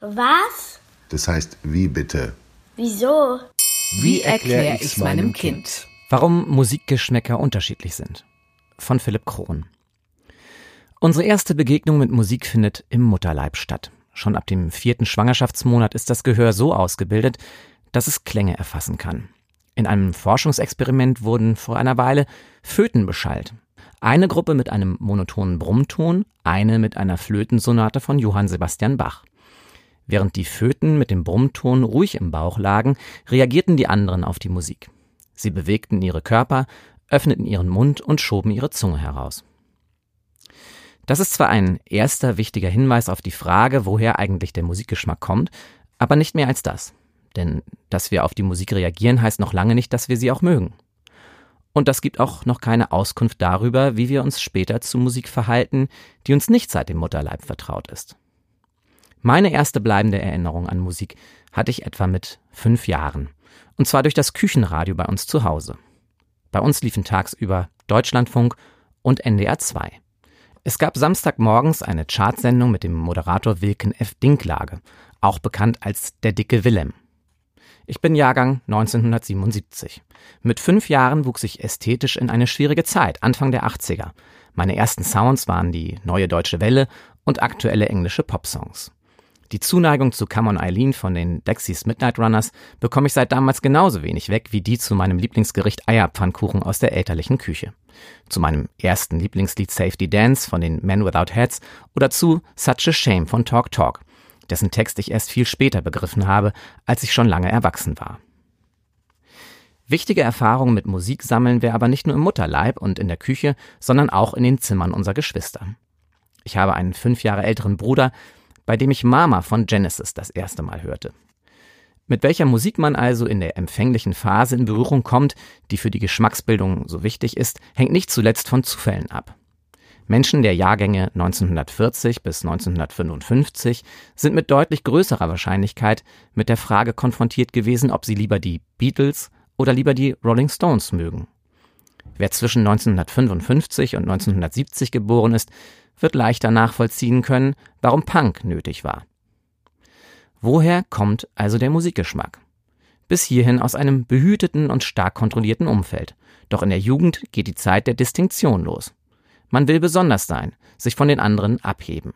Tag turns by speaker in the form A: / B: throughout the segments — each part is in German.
A: Was?
B: Das heißt, wie bitte?
A: Wieso?
C: Wie erkläre ich's meinem Kind? Warum Musikgeschmäcker unterschiedlich sind. Von Philipp Krohn. Unsere erste Begegnung mit Musik findet im Mutterleib statt. Schon ab dem vierten Schwangerschaftsmonat ist das Gehör so ausgebildet, dass es Klänge erfassen kann. In einem Forschungsexperiment wurden vor einer Weile Föten beschallt. Eine Gruppe mit einem monotonen Brummton, eine mit einer Flötensonate von Johann Sebastian Bach. Während die Föten mit dem Brummton ruhig im Bauch lagen, reagierten die anderen auf die Musik. Sie bewegten ihre Körper, öffneten ihren Mund und schoben ihre Zunge heraus. Das ist zwar ein erster wichtiger Hinweis auf die Frage, woher eigentlich der Musikgeschmack kommt, aber nicht mehr als das. Denn dass wir auf die Musik reagieren, heißt noch lange nicht, dass wir sie auch mögen. Und das gibt auch noch keine Auskunft darüber, wie wir uns später zu Musik verhalten, die uns nicht seit dem Mutterleib vertraut ist. Meine erste bleibende Erinnerung an Musik hatte ich etwa mit fünf Jahren. Und zwar durch das Küchenradio bei uns zu Hause. Bei uns liefen tagsüber Deutschlandfunk und NDR 2. Es gab Samstagmorgens eine Chartsendung mit dem Moderator Wilken F. Dinklage, auch bekannt als der dicke Willem. Ich bin Jahrgang 1977. Mit fünf Jahren wuchs ich ästhetisch in eine schwierige Zeit, Anfang der 80er. Meine ersten Sounds waren die neue deutsche Welle und aktuelle englische Popsongs. Die Zuneigung zu Come on Eileen von den Dexys Midnight Runners bekomme ich seit damals genauso wenig weg wie die zu meinem Lieblingsgericht Eierpfannkuchen aus der elterlichen Küche. Zu meinem ersten Lieblingslied Safety Dance von den Men Without Heads oder zu Such a Shame von Talk Talk, dessen Text ich erst viel später begriffen habe, als ich schon lange erwachsen war. Wichtige Erfahrungen mit Musik sammeln wir aber nicht nur im Mutterleib und in der Küche, sondern auch in den Zimmern unserer Geschwister. Ich habe einen fünf Jahre älteren Bruder, bei dem ich Mama von Genesis das erste Mal hörte. Mit welcher Musik man also in der empfänglichen Phase in Berührung kommt, die für die Geschmacksbildung so wichtig ist, hängt nicht zuletzt von Zufällen ab. Menschen der Jahrgänge 1940 bis 1955 sind mit deutlich größerer Wahrscheinlichkeit mit der Frage konfrontiert gewesen, ob sie lieber die Beatles oder lieber die Rolling Stones mögen. Wer zwischen 1955 und 1970 geboren ist, wird leichter nachvollziehen können, warum Punk nötig war. Woher kommt also der Musikgeschmack? Bis hierhin aus einem behüteten und stark kontrollierten Umfeld. Doch in der Jugend geht die Zeit der Distinktion los. Man will besonders sein, sich von den anderen abheben.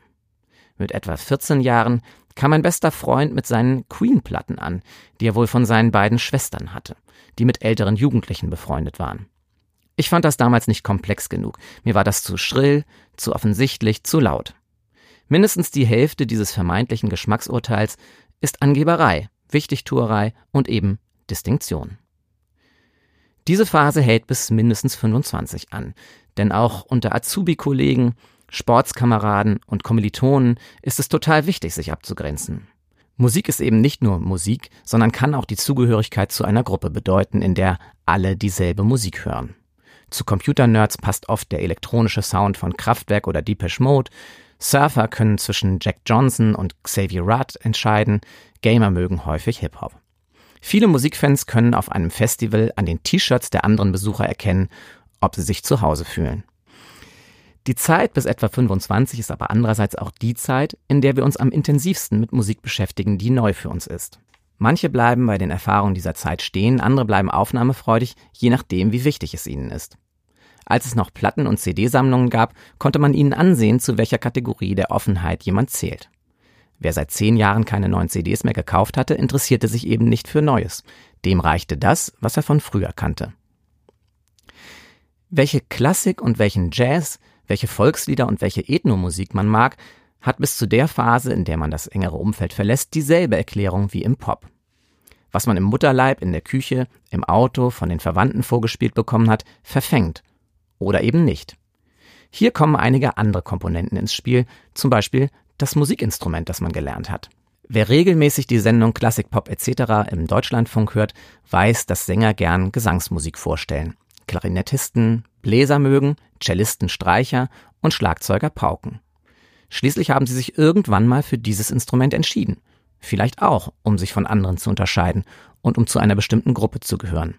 C: Mit etwa 14 Jahren kam mein bester Freund mit seinen Queen-Platten an, die er wohl von seinen beiden Schwestern hatte, die mit älteren Jugendlichen befreundet waren. Ich fand das damals nicht komplex genug. Mir war das zu schrill, zu offensichtlich, zu laut. Mindestens die Hälfte dieses vermeintlichen Geschmacksurteils ist Angeberei, Wichtigtuerei und eben Distinktion. Diese Phase hält bis mindestens 25 an, denn auch unter Azubi-Kollegen, Sportskameraden und Kommilitonen ist es total wichtig, sich abzugrenzen. Musik ist eben nicht nur Musik, sondern kann auch die Zugehörigkeit zu einer Gruppe bedeuten, in der alle dieselbe Musik hören. Zu Computernerds passt oft der elektronische Sound von Kraftwerk oder Depeche Mode. Surfer können zwischen Jack Johnson und Xavier Rudd entscheiden. Gamer mögen häufig Hip-Hop. Viele Musikfans können auf einem Festival an den T-Shirts der anderen Besucher erkennen, ob sie sich zu Hause fühlen. Die Zeit bis etwa 25 ist aber andererseits auch die Zeit, in der wir uns am intensivsten mit Musik beschäftigen, die neu für uns ist. Manche bleiben bei den Erfahrungen dieser Zeit stehen, andere bleiben aufnahmefreudig, je nachdem, wie wichtig es ihnen ist. Als es noch Platten- und CD-Sammlungen gab, konnte man ihnen ansehen, zu welcher Kategorie der Offenheit jemand zählt. Wer seit zehn Jahren keine neuen CDs mehr gekauft hatte, interessierte sich eben nicht für Neues. Dem reichte das, was er von früher kannte. Welche Klassik und welchen Jazz, welche Volkslieder und welche Ethnomusik man mag, hat bis zu der Phase, in der man das engere Umfeld verlässt, dieselbe Erklärung wie im Pop. Was man im Mutterleib, in der Küche, im Auto, von den Verwandten vorgespielt bekommen hat, verfängt. Oder eben nicht. Hier kommen einige andere Komponenten ins Spiel, zum Beispiel das Musikinstrument, das man gelernt hat. Wer regelmäßig die Sendung Klassik Pop etc. im Deutschlandfunk hört, weiß, dass Sänger gern Gesangsmusik vorstellen. Klarinettisten Bläser mögen, Cellisten Streicher und Schlagzeuger Pauken. Schließlich haben sie sich irgendwann mal für dieses Instrument entschieden. Vielleicht auch, um sich von anderen zu unterscheiden und um zu einer bestimmten Gruppe zu gehören.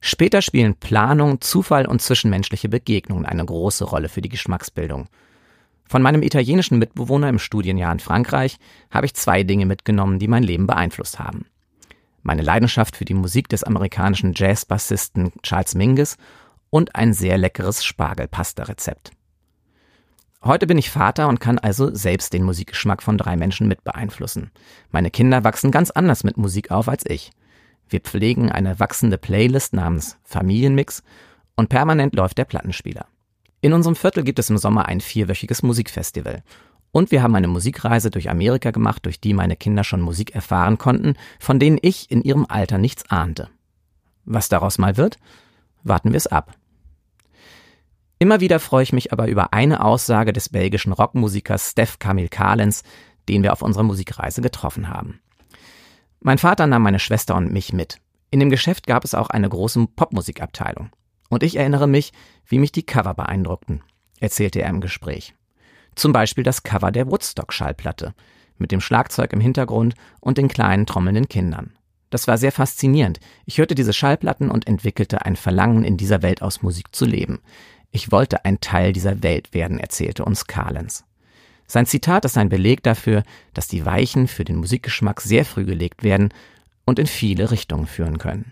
C: Später spielen Planung, Zufall und zwischenmenschliche Begegnungen eine große Rolle für die Geschmacksbildung. Von meinem italienischen Mitbewohner im Studienjahr in Frankreich habe ich zwei Dinge mitgenommen, die mein Leben beeinflusst haben. Meine Leidenschaft für die Musik des amerikanischen Jazzbassisten Charles Mingus und ein sehr leckeres Spargelpasta-Rezept. Heute bin ich Vater und kann also selbst den Musikgeschmack von drei Menschen mit beeinflussen. Meine Kinder wachsen ganz anders mit Musik auf als ich. Wir pflegen eine wachsende Playlist namens Familienmix und permanent läuft der Plattenspieler. In unserem Viertel gibt es im Sommer ein vierwöchiges Musikfestival. Und wir haben eine Musikreise durch Amerika gemacht, durch die meine Kinder schon Musik erfahren konnten, von denen ich in ihrem Alter nichts ahnte. Was daraus mal wird? Warten wir es ab. Immer wieder freue ich mich aber über eine Aussage des belgischen Rockmusikers Steph Camille Kalens, den wir auf unserer Musikreise getroffen haben. Mein Vater nahm meine Schwester und mich mit. In dem Geschäft gab es auch eine große Popmusikabteilung. Und ich erinnere mich, wie mich die Cover beeindruckten, erzählte er im Gespräch. Zum Beispiel das Cover der Woodstock-Schallplatte mit dem Schlagzeug im Hintergrund und den kleinen trommelnden Kindern. Das war sehr faszinierend. Ich hörte diese Schallplatten und entwickelte ein Verlangen, in dieser Welt aus Musik zu leben. Ich wollte ein Teil dieser Welt werden, erzählte uns Carlens. Sein Zitat ist ein Beleg dafür, dass die Weichen für den Musikgeschmack sehr früh gelegt werden und in viele Richtungen führen können.